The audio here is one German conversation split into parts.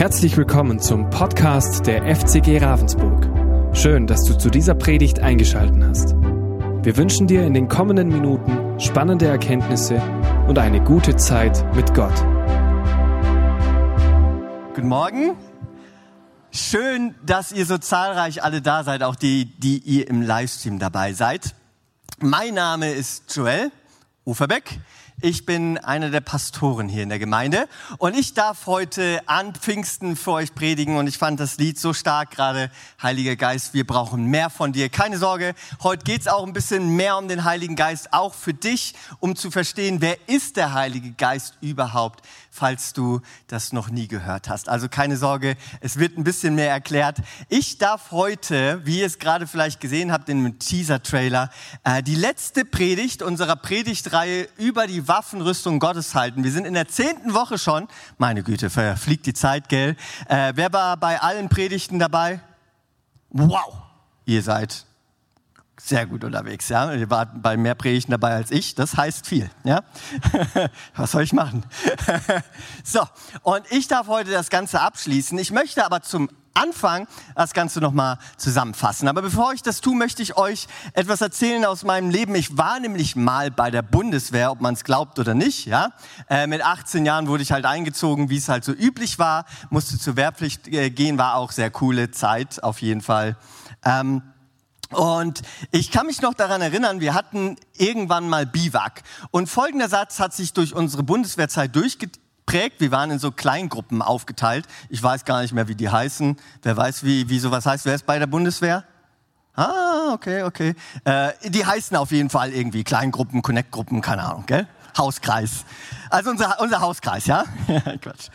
Herzlich willkommen zum Podcast der FCG Ravensburg. Schön, dass du zu dieser Predigt eingeschaltet hast. Wir wünschen dir in den kommenden Minuten spannende Erkenntnisse und eine gute Zeit mit Gott. Guten Morgen. Schön, dass ihr so zahlreich alle da seid, auch die, die ihr im Livestream dabei seid. Mein Name ist Joel Uferbeck. Ich bin einer der Pastoren hier in der Gemeinde und ich darf heute an Pfingsten für euch predigen und ich fand das Lied so stark gerade. Heiliger Geist, wir brauchen mehr von dir. Keine Sorge, heute geht's auch ein bisschen mehr um den Heiligen Geist, auch für dich, um zu verstehen, wer ist der Heilige Geist überhaupt, falls du das noch nie gehört hast. Also keine Sorge, es wird ein bisschen mehr erklärt. Ich darf heute, wie ihr es gerade vielleicht gesehen habt dem Teaser-Trailer, äh, die letzte Predigt unserer Predigtreihe über die Waffenrüstung Gottes halten. Wir sind in der zehnten Woche schon. Meine Güte, verfliegt die Zeit, gell? Äh, wer war bei allen Predigten dabei? Wow, ihr seid sehr gut unterwegs, ja. Ihr wart bei mehr Predigten dabei als ich. Das heißt viel, ja. Was soll ich machen? so. Und ich darf heute das Ganze abschließen. Ich möchte aber zum Anfang das Ganze nochmal zusammenfassen. Aber bevor ich das tue, möchte ich euch etwas erzählen aus meinem Leben. Ich war nämlich mal bei der Bundeswehr, ob man es glaubt oder nicht. Ja? Äh, mit 18 Jahren wurde ich halt eingezogen, wie es halt so üblich war. Musste zur Wehrpflicht äh, gehen, war auch sehr coole Zeit auf jeden Fall. Ähm, und ich kann mich noch daran erinnern, wir hatten irgendwann mal Biwak. Und folgender Satz hat sich durch unsere Bundeswehrzeit durchgeprägt. Wir waren in so Kleingruppen aufgeteilt. Ich weiß gar nicht mehr, wie die heißen. Wer weiß, wie, wie sowas heißt? Wer ist bei der Bundeswehr? Ah, okay, okay. Äh, die heißen auf jeden Fall irgendwie Kleingruppen, Connect-Gruppen, keine Ahnung, gell? Hauskreis. Also unser, unser Hauskreis, ja? Quatsch.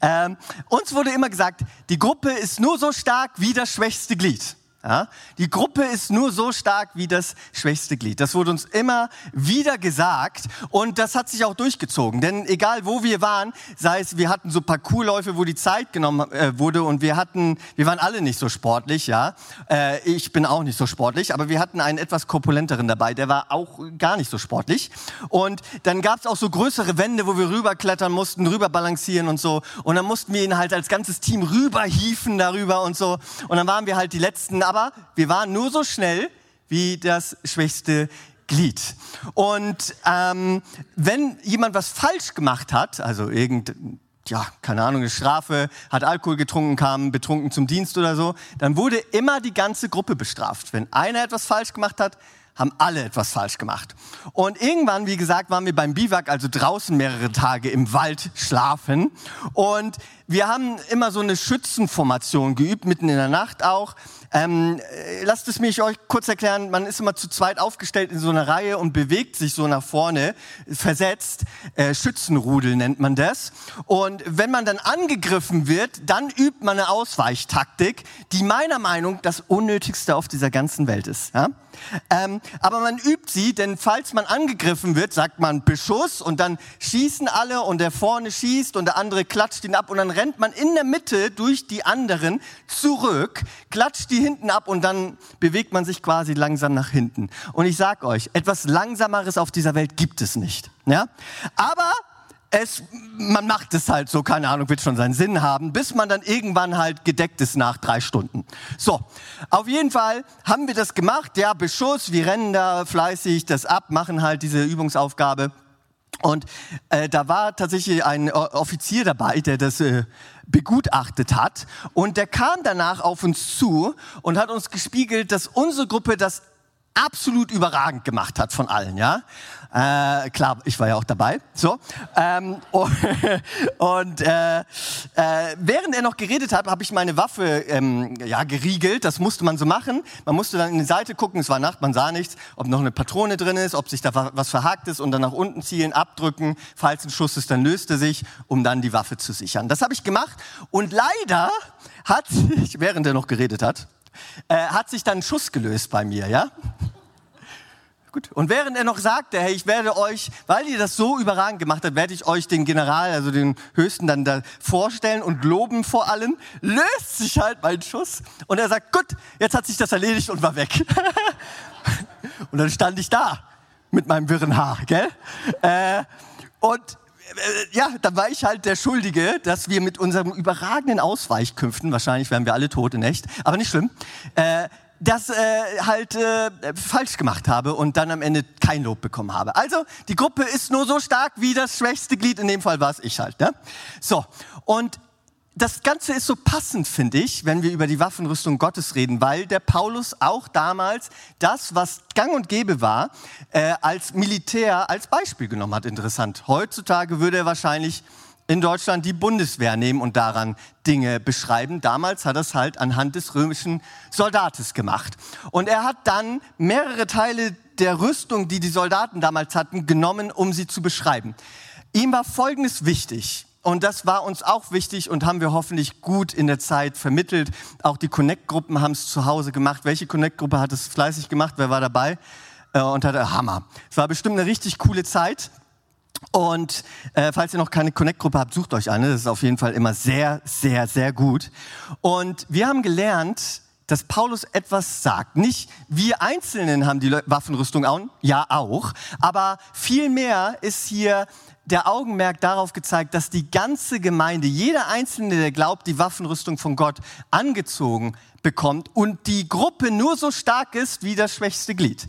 ähm, uns wurde immer gesagt, die Gruppe ist nur so stark wie das schwächste Glied. Ja? Die Gruppe ist nur so stark wie das schwächste Glied. Das wurde uns immer wieder gesagt und das hat sich auch durchgezogen. Denn egal wo wir waren, sei es, wir hatten so Parcoursläufe, wo die Zeit genommen äh, wurde und wir hatten, wir waren alle nicht so sportlich, ja. Äh, ich bin auch nicht so sportlich, aber wir hatten einen etwas korpulenteren dabei, der war auch gar nicht so sportlich. Und dann gab es auch so größere Wände, wo wir rüberklettern mussten, rüber balancieren und so. Und dann mussten wir ihn halt als ganzes Team rüberhieven darüber und so. Und dann waren wir halt die letzten aber wir waren nur so schnell wie das schwächste Glied. Und ähm, wenn jemand was falsch gemacht hat, also irgend ja, keine Ahnung, eine Strafe, hat Alkohol getrunken, kam betrunken zum Dienst oder so, dann wurde immer die ganze Gruppe bestraft. Wenn einer etwas falsch gemacht hat, haben alle etwas falsch gemacht. Und irgendwann, wie gesagt, waren wir beim Biwak, also draußen mehrere Tage im Wald schlafen. Und wir haben immer so eine Schützenformation geübt, mitten in der Nacht auch. Ähm, äh, lasst es mich euch kurz erklären. Man ist immer zu zweit aufgestellt in so einer Reihe und bewegt sich so nach vorne, versetzt. Äh, Schützenrudel nennt man das. Und wenn man dann angegriffen wird, dann übt man eine Ausweichtaktik, die meiner Meinung das Unnötigste auf dieser ganzen Welt ist. Ja? Ähm, aber man übt sie, denn falls man angegriffen wird, sagt man Beschuss und dann schießen alle und der vorne schießt und der andere klatscht ihn ab und dann rennt man in der Mitte durch die anderen zurück, klatscht die hinten ab und dann bewegt man sich quasi langsam nach hinten. Und ich sag euch, etwas Langsameres auf dieser Welt gibt es nicht. Ja? Aber es, man macht es halt so, keine Ahnung, wird schon seinen Sinn haben, bis man dann irgendwann halt gedeckt ist nach drei Stunden. So, auf jeden Fall haben wir das gemacht, ja, Beschuss, wir rennen da fleißig das ab, machen halt diese Übungsaufgabe. Und äh, da war tatsächlich ein Offizier dabei, der das äh, begutachtet hat. Und der kam danach auf uns zu und hat uns gespiegelt, dass unsere Gruppe das absolut überragend gemacht hat von allen, ja. Äh, klar, ich war ja auch dabei. So ähm, und, und äh, äh, während er noch geredet hat, habe ich meine Waffe ähm, ja geriegelt. Das musste man so machen. Man musste dann in die Seite gucken. Es war Nacht, man sah nichts, ob noch eine Patrone drin ist, ob sich da was verhakt ist und dann nach unten zielen, abdrücken. Falls ein Schuss ist, dann löste sich, um dann die Waffe zu sichern. Das habe ich gemacht und leider hat sich, während er noch geredet hat, äh, hat sich dann ein Schuss gelöst bei mir, ja? Gut. Und während er noch sagte, hey, ich werde euch, weil ihr das so überragend gemacht habt, werde ich euch den General, also den Höchsten dann da vorstellen und loben vor allem, löst sich halt mein Schuss. Und er sagt, gut, jetzt hat sich das erledigt und war weg. und dann stand ich da mit meinem wirren Haar, gell? Äh, und ja, da war ich halt der Schuldige, dass wir mit unserem überragenden Ausweichkünften, wahrscheinlich wären wir alle tot in echt, aber nicht schlimm, äh, das äh, halt äh, falsch gemacht habe und dann am Ende kein Lob bekommen habe. Also die Gruppe ist nur so stark wie das schwächste Glied, in dem Fall war es ich halt. Ne? So, und das Ganze ist so passend, finde ich, wenn wir über die Waffenrüstung Gottes reden, weil der Paulus auch damals das, was gang und gäbe war, äh, als Militär als Beispiel genommen hat. Interessant. Heutzutage würde er wahrscheinlich in Deutschland die Bundeswehr nehmen und daran Dinge beschreiben. Damals hat er es halt anhand des römischen Soldates gemacht. Und er hat dann mehrere Teile der Rüstung, die die Soldaten damals hatten, genommen, um sie zu beschreiben. Ihm war Folgendes wichtig. Und das war uns auch wichtig und haben wir hoffentlich gut in der Zeit vermittelt. Auch die Connect-Gruppen haben es zu Hause gemacht. Welche Connect-Gruppe hat es fleißig gemacht? Wer war dabei? Äh, und hatte Hammer. Es war bestimmt eine richtig coole Zeit. Und äh, falls ihr noch keine Connect-Gruppe habt, sucht euch eine. Das ist auf jeden Fall immer sehr, sehr, sehr gut. Und wir haben gelernt, dass Paulus etwas sagt. Nicht wir Einzelnen haben die Waffenrüstung an, ja auch, aber vielmehr ist hier der Augenmerk darauf gezeigt, dass die ganze Gemeinde, jeder Einzelne, der glaubt, die Waffenrüstung von Gott angezogen bekommt und die Gruppe nur so stark ist wie das schwächste Glied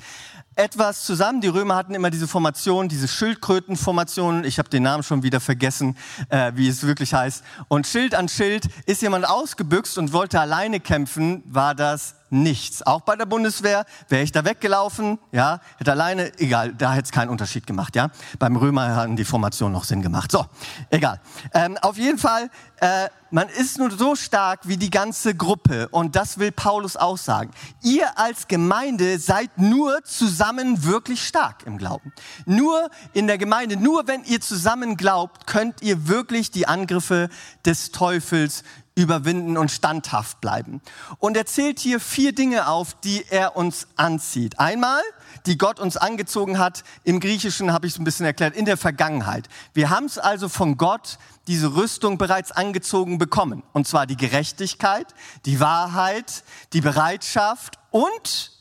etwas zusammen. Die Römer hatten immer diese Formation, diese Schildkrötenformation. Ich habe den Namen schon wieder vergessen, äh, wie es wirklich heißt. Und Schild an Schild ist jemand ausgebüxt und wollte alleine kämpfen, war das nichts. Auch bei der Bundeswehr wäre ich da weggelaufen, ja, hätte alleine, egal, da hätte es keinen Unterschied gemacht, ja. Beim Römer hatten die Formationen noch Sinn gemacht. So, egal. Ähm, auf jeden Fall, äh, man ist nur so stark wie die ganze Gruppe und das will Paulus auch sagen. Ihr als Gemeinde seid nur zusammen wirklich stark im Glauben. Nur in der Gemeinde, nur wenn ihr zusammen glaubt, könnt ihr wirklich die Angriffe des Teufels überwinden und standhaft bleiben. Und er zählt hier vier Dinge auf, die er uns anzieht. Einmal, die Gott uns angezogen hat, im Griechischen habe ich es ein bisschen erklärt, in der Vergangenheit. Wir haben es also von Gott, diese Rüstung bereits angezogen bekommen. Und zwar die Gerechtigkeit, die Wahrheit, die Bereitschaft und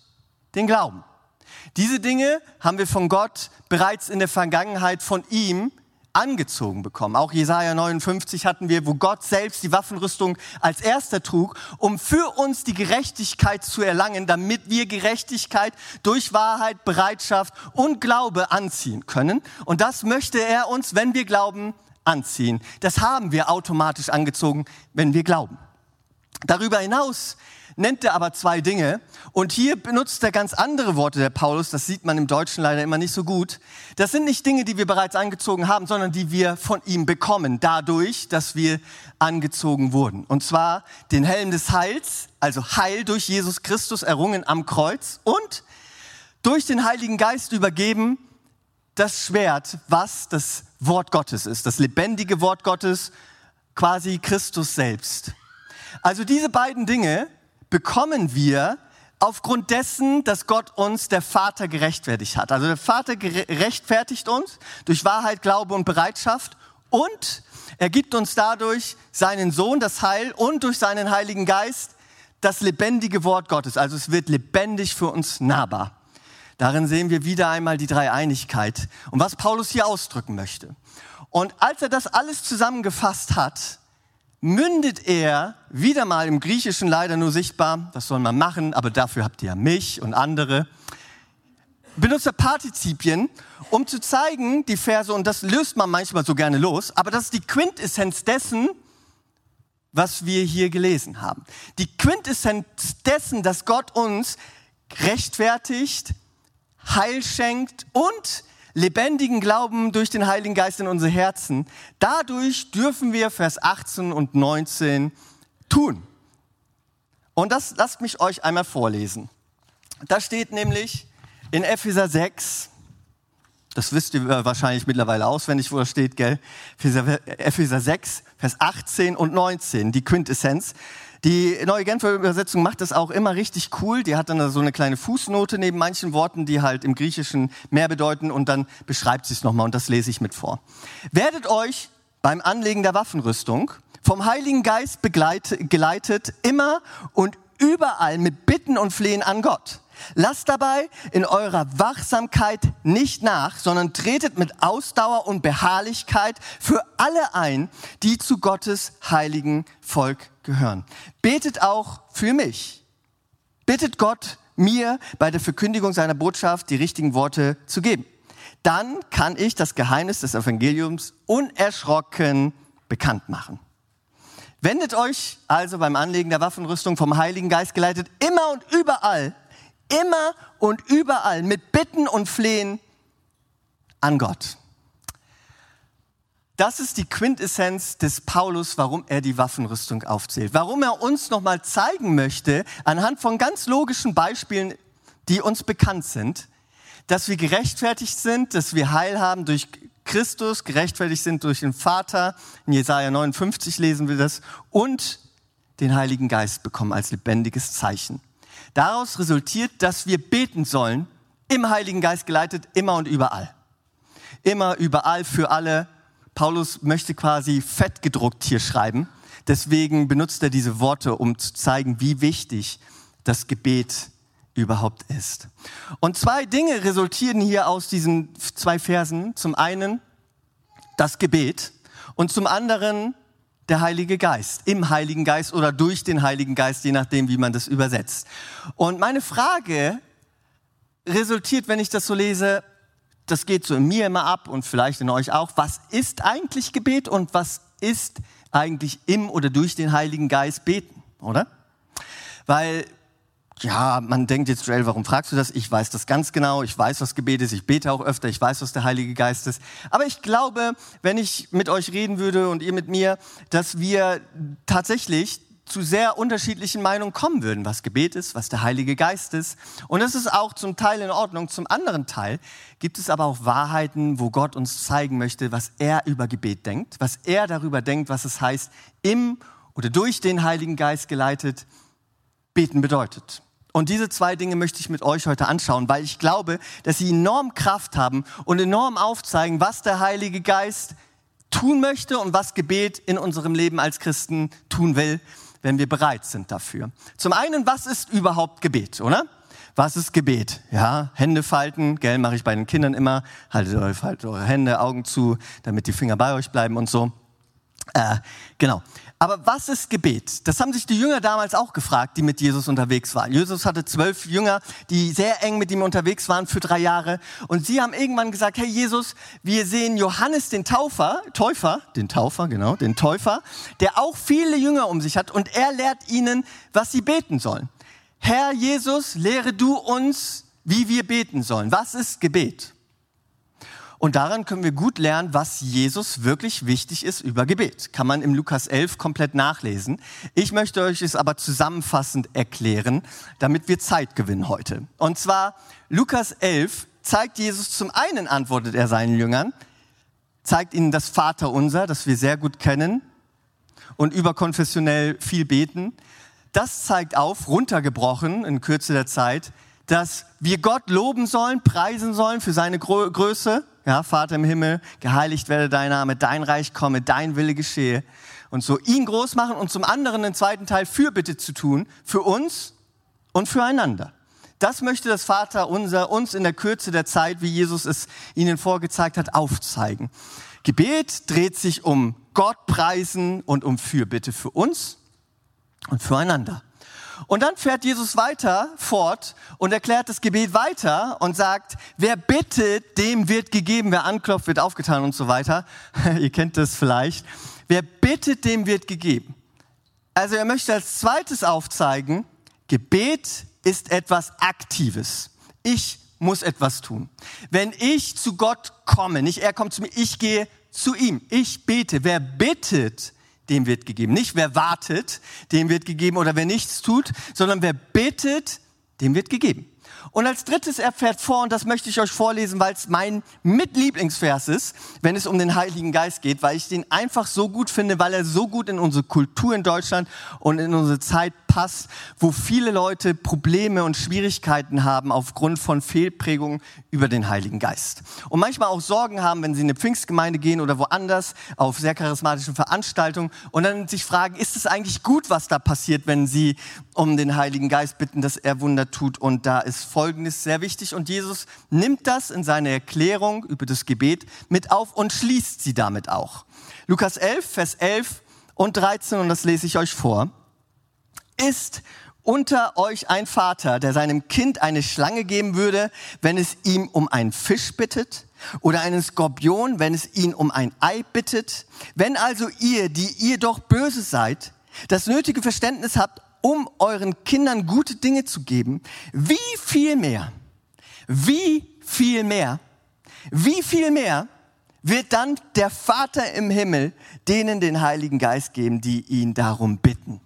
den Glauben. Diese Dinge haben wir von Gott bereits in der Vergangenheit von ihm angezogen bekommen. Auch Jesaja 59 hatten wir, wo Gott selbst die Waffenrüstung als erster trug, um für uns die Gerechtigkeit zu erlangen, damit wir Gerechtigkeit durch Wahrheit, Bereitschaft und Glaube anziehen können. Und das möchte er uns, wenn wir glauben, anziehen. Das haben wir automatisch angezogen, wenn wir glauben. Darüber hinaus nennt er aber zwei Dinge. Und hier benutzt er ganz andere Worte, der Paulus. Das sieht man im Deutschen leider immer nicht so gut. Das sind nicht Dinge, die wir bereits angezogen haben, sondern die wir von ihm bekommen, dadurch, dass wir angezogen wurden. Und zwar den Helm des Heils, also Heil durch Jesus Christus errungen am Kreuz und durch den Heiligen Geist übergeben das Schwert, was das Wort Gottes ist, das lebendige Wort Gottes, quasi Christus selbst. Also diese beiden Dinge bekommen wir aufgrund dessen, dass Gott uns der Vater gerechtfertigt hat. Also der Vater rechtfertigt uns durch Wahrheit, Glaube und Bereitschaft und er gibt uns dadurch seinen Sohn das Heil und durch seinen Heiligen Geist das lebendige Wort Gottes. Also es wird lebendig für uns nahbar. Darin sehen wir wieder einmal die Dreieinigkeit und was Paulus hier ausdrücken möchte. Und als er das alles zusammengefasst hat, mündet er wieder mal im Griechischen leider nur sichtbar, das soll man machen, aber dafür habt ihr ja mich und andere, benutzt er Partizipien, um zu zeigen, die Verse, und das löst man manchmal so gerne los, aber das ist die Quintessenz dessen, was wir hier gelesen haben. Die Quintessenz dessen, dass Gott uns rechtfertigt, Heil schenkt und lebendigen Glauben durch den Heiligen Geist in unsere Herzen. Dadurch dürfen wir Vers 18 und 19 tun. Und das lasst mich euch einmal vorlesen. Da steht nämlich in Epheser 6, das wisst ihr wahrscheinlich mittlerweile auswendig, wo das steht, gell? Epheser 6, Vers 18 und 19, die Quintessenz. Die neue Genfer Übersetzung macht das auch immer richtig cool. Die hat dann so eine kleine Fußnote neben manchen Worten, die halt im Griechischen mehr bedeuten und dann beschreibt sie es nochmal und das lese ich mit vor. Werdet euch beim Anlegen der Waffenrüstung vom Heiligen Geist begleitet, geleitet immer und überall mit Bitten und Flehen an Gott. Lasst dabei in eurer Wachsamkeit nicht nach, sondern tretet mit Ausdauer und Beharrlichkeit für alle ein, die zu Gottes heiligen Volk gehören. Betet auch für mich. Bittet Gott, mir bei der Verkündigung seiner Botschaft die richtigen Worte zu geben. Dann kann ich das Geheimnis des Evangeliums unerschrocken bekannt machen. Wendet euch also beim Anlegen der Waffenrüstung vom Heiligen Geist geleitet immer und überall immer und überall mit Bitten und Flehen an Gott. Das ist die Quintessenz des Paulus, warum er die Waffenrüstung aufzählt. Warum er uns nochmal zeigen möchte, anhand von ganz logischen Beispielen, die uns bekannt sind, dass wir gerechtfertigt sind, dass wir Heil haben durch Christus, gerechtfertigt sind durch den Vater. In Jesaja 59 lesen wir das. Und den Heiligen Geist bekommen als lebendiges Zeichen. Daraus resultiert, dass wir beten sollen, im Heiligen Geist geleitet, immer und überall. Immer, überall, für alle. Paulus möchte quasi fett gedruckt hier schreiben. Deswegen benutzt er diese Worte, um zu zeigen, wie wichtig das Gebet überhaupt ist. Und zwei Dinge resultieren hier aus diesen zwei Versen. Zum einen das Gebet und zum anderen der Heilige Geist, im Heiligen Geist oder durch den Heiligen Geist, je nachdem, wie man das übersetzt. Und meine Frage resultiert, wenn ich das so lese, das geht so in mir immer ab und vielleicht in euch auch, was ist eigentlich Gebet und was ist eigentlich im oder durch den Heiligen Geist beten, oder? Weil ja, man denkt jetzt, Joel, warum fragst du das? Ich weiß das ganz genau. Ich weiß, was Gebet ist. Ich bete auch öfter. Ich weiß, was der Heilige Geist ist. Aber ich glaube, wenn ich mit euch reden würde und ihr mit mir, dass wir tatsächlich zu sehr unterschiedlichen Meinungen kommen würden, was Gebet ist, was der Heilige Geist ist. Und das ist auch zum Teil in Ordnung. Zum anderen Teil gibt es aber auch Wahrheiten, wo Gott uns zeigen möchte, was er über Gebet denkt, was er darüber denkt, was es heißt, im oder durch den Heiligen Geist geleitet beten bedeutet. Und diese zwei Dinge möchte ich mit euch heute anschauen, weil ich glaube, dass sie enorm Kraft haben und enorm aufzeigen, was der Heilige Geist tun möchte und was Gebet in unserem Leben als Christen tun will, wenn wir bereit sind dafür. Zum einen, was ist überhaupt Gebet, oder? Was ist Gebet? Ja, Hände falten, gell, mache ich bei den Kindern immer. Haltet eure, haltet eure Hände, Augen zu, damit die Finger bei euch bleiben und so. Äh, genau. Aber was ist Gebet? Das haben sich die Jünger damals auch gefragt, die mit Jesus unterwegs waren. Jesus hatte zwölf Jünger, die sehr eng mit ihm unterwegs waren für drei Jahre. Und sie haben irgendwann gesagt, hey Jesus, wir sehen Johannes den Taufer, Täufer, den Taufer, genau, den Täufer, der auch viele Jünger um sich hat und er lehrt ihnen, was sie beten sollen. Herr Jesus, lehre du uns, wie wir beten sollen. Was ist Gebet? Und daran können wir gut lernen, was Jesus wirklich wichtig ist über Gebet. Kann man im Lukas 11 komplett nachlesen. Ich möchte euch es aber zusammenfassend erklären, damit wir Zeit gewinnen heute. Und zwar Lukas 11 zeigt Jesus zum einen antwortet er seinen Jüngern, zeigt ihnen das Vaterunser, das wir sehr gut kennen und überkonfessionell viel beten. Das zeigt auf, runtergebrochen in Kürze der Zeit, dass wir Gott loben sollen, preisen sollen für seine Größe, ja, Vater im Himmel, geheiligt werde dein Name, dein Reich komme, dein Wille geschehe. Und so ihn groß machen und zum anderen den zweiten Teil Fürbitte zu tun, für uns und füreinander. Das möchte das Vater unser uns in der Kürze der Zeit, wie Jesus es ihnen vorgezeigt hat, aufzeigen. Gebet dreht sich um Gott preisen und um Fürbitte für uns und füreinander. Und dann fährt Jesus weiter fort und erklärt das Gebet weiter und sagt, wer bittet, dem wird gegeben, wer anklopft, wird aufgetan und so weiter. Ihr kennt das vielleicht. Wer bittet, dem wird gegeben. Also er möchte als zweites aufzeigen, Gebet ist etwas Aktives. Ich muss etwas tun. Wenn ich zu Gott komme, nicht er kommt zu mir, ich gehe zu ihm. Ich bete. Wer bittet, dem wird gegeben. Nicht wer wartet, dem wird gegeben oder wer nichts tut, sondern wer bittet, dem wird gegeben. Und als drittes, er fährt vor, und das möchte ich euch vorlesen, weil es mein Mitlieblingsvers ist, wenn es um den Heiligen Geist geht, weil ich den einfach so gut finde, weil er so gut in unsere Kultur in Deutschland und in unsere Zeit passt, wo viele Leute Probleme und Schwierigkeiten haben aufgrund von Fehlprägungen über den Heiligen Geist. Und manchmal auch Sorgen haben, wenn sie in eine Pfingstgemeinde gehen oder woanders auf sehr charismatischen Veranstaltungen und dann sich fragen, ist es eigentlich gut, was da passiert, wenn sie um den Heiligen Geist bitten, dass er Wunder tut. Und da ist Folgendes sehr wichtig. Und Jesus nimmt das in seine Erklärung über das Gebet mit auf und schließt sie damit auch. Lukas 11, Vers 11 und 13, und das lese ich euch vor. Ist unter euch ein Vater, der seinem Kind eine Schlange geben würde, wenn es ihm um einen Fisch bittet? Oder einen Skorpion, wenn es ihn um ein Ei bittet? Wenn also ihr, die ihr doch böse seid, das nötige Verständnis habt, um euren Kindern gute Dinge zu geben, wie viel mehr, wie viel mehr, wie viel mehr wird dann der Vater im Himmel denen den Heiligen Geist geben, die ihn darum bitten.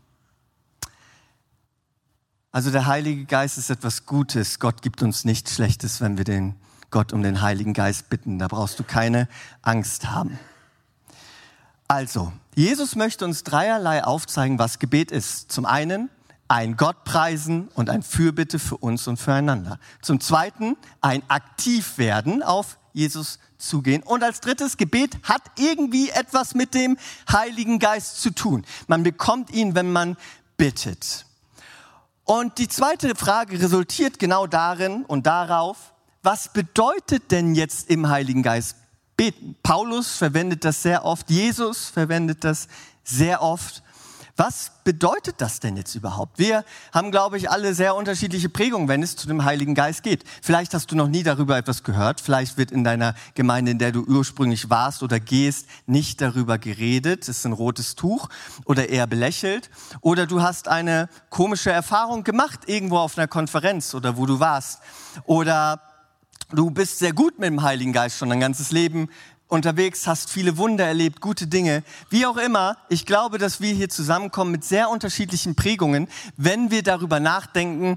Also der Heilige Geist ist etwas Gutes. Gott gibt uns nichts Schlechtes, wenn wir den Gott um den Heiligen Geist bitten. Da brauchst du keine Angst haben. Also, Jesus möchte uns dreierlei aufzeigen, was Gebet ist. Zum einen ein Gott preisen und ein Fürbitte für uns und füreinander. Zum zweiten ein Aktivwerden auf Jesus zugehen. Und als drittes, Gebet hat irgendwie etwas mit dem Heiligen Geist zu tun. Man bekommt ihn, wenn man bittet. Und die zweite Frage resultiert genau darin und darauf, was bedeutet denn jetzt im Heiligen Geist beten. Paulus verwendet das sehr oft, Jesus verwendet das sehr oft. Was bedeutet das denn jetzt überhaupt? Wir haben, glaube ich, alle sehr unterschiedliche Prägungen, wenn es zu dem Heiligen Geist geht. Vielleicht hast du noch nie darüber etwas gehört. Vielleicht wird in deiner Gemeinde, in der du ursprünglich warst oder gehst, nicht darüber geredet. Es ist ein rotes Tuch oder eher belächelt. Oder du hast eine komische Erfahrung gemacht irgendwo auf einer Konferenz oder wo du warst. Oder du bist sehr gut mit dem Heiligen Geist schon dein ganzes Leben unterwegs, hast viele Wunder erlebt, gute Dinge. Wie auch immer, ich glaube, dass wir hier zusammenkommen mit sehr unterschiedlichen Prägungen, wenn wir darüber nachdenken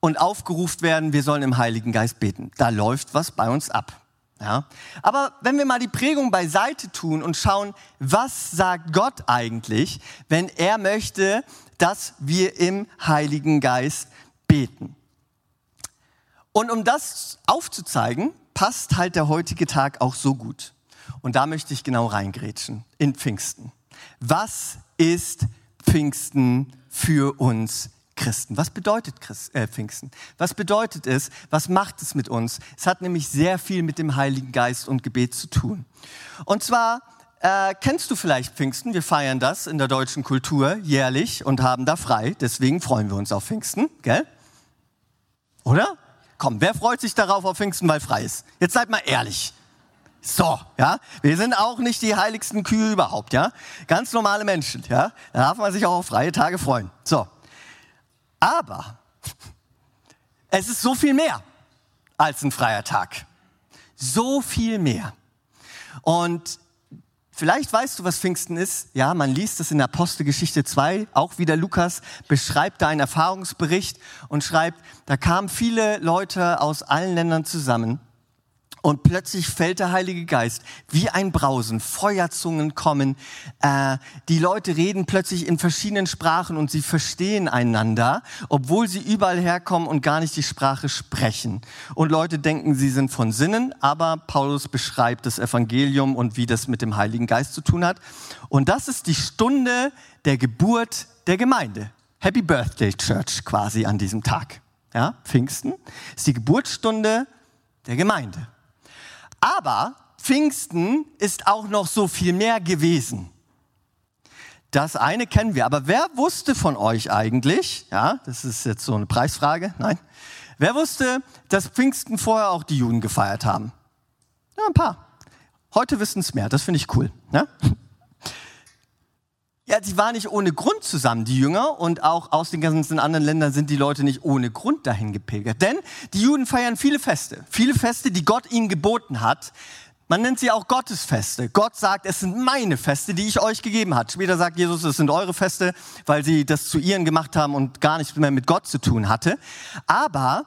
und aufgerufen werden, wir sollen im Heiligen Geist beten. Da läuft was bei uns ab. Ja? Aber wenn wir mal die Prägung beiseite tun und schauen, was sagt Gott eigentlich, wenn er möchte, dass wir im Heiligen Geist beten? Und um das aufzuzeigen, passt halt der heutige Tag auch so gut. Und da möchte ich genau reingrätschen, in Pfingsten. Was ist Pfingsten für uns Christen? Was bedeutet Christ, äh, Pfingsten? Was bedeutet es? Was macht es mit uns? Es hat nämlich sehr viel mit dem Heiligen Geist und Gebet zu tun. Und zwar äh, kennst du vielleicht Pfingsten? Wir feiern das in der deutschen Kultur jährlich und haben da frei. Deswegen freuen wir uns auf Pfingsten, gell? Oder? Komm, wer freut sich darauf auf Pfingsten, weil frei ist? Jetzt seid mal ehrlich. So, ja, wir sind auch nicht die heiligsten Kühe überhaupt, ja. Ganz normale Menschen, ja. Da darf man sich auch auf freie Tage freuen. So. Aber es ist so viel mehr als ein freier Tag. So viel mehr. Und Vielleicht weißt du, was Pfingsten ist. Ja, man liest es in Apostelgeschichte 2. Auch wieder Lukas beschreibt da einen Erfahrungsbericht und schreibt, da kamen viele Leute aus allen Ländern zusammen und plötzlich fällt der Heilige Geist wie ein Brausen, Feuerzungen kommen, äh, die Leute reden plötzlich in verschiedenen Sprachen und sie verstehen einander, obwohl sie überall herkommen und gar nicht die Sprache sprechen. Und Leute denken, sie sind von Sinnen, aber Paulus beschreibt das Evangelium und wie das mit dem Heiligen Geist zu tun hat. Und das ist die Stunde der Geburt der Gemeinde. Happy Birthday Church quasi an diesem Tag. Ja, Pfingsten ist die Geburtsstunde der Gemeinde. Aber Pfingsten ist auch noch so viel mehr gewesen. Das eine kennen wir, aber wer wusste von euch eigentlich, ja, das ist jetzt so eine Preisfrage, nein, wer wusste, dass Pfingsten vorher auch die Juden gefeiert haben? Ja, ein paar. Heute wissen es mehr, das finde ich cool. Ja? Ja, sie waren nicht ohne Grund zusammen, die Jünger, und auch aus den ganzen anderen Ländern sind die Leute nicht ohne Grund dahin gepilgert. Denn die Juden feiern viele Feste, viele Feste, die Gott ihnen geboten hat. Man nennt sie auch Gottesfeste. Gott sagt, es sind meine Feste, die ich euch gegeben hat. Später sagt Jesus, es sind eure Feste, weil sie das zu ihren gemacht haben und gar nichts mehr mit Gott zu tun hatte. Aber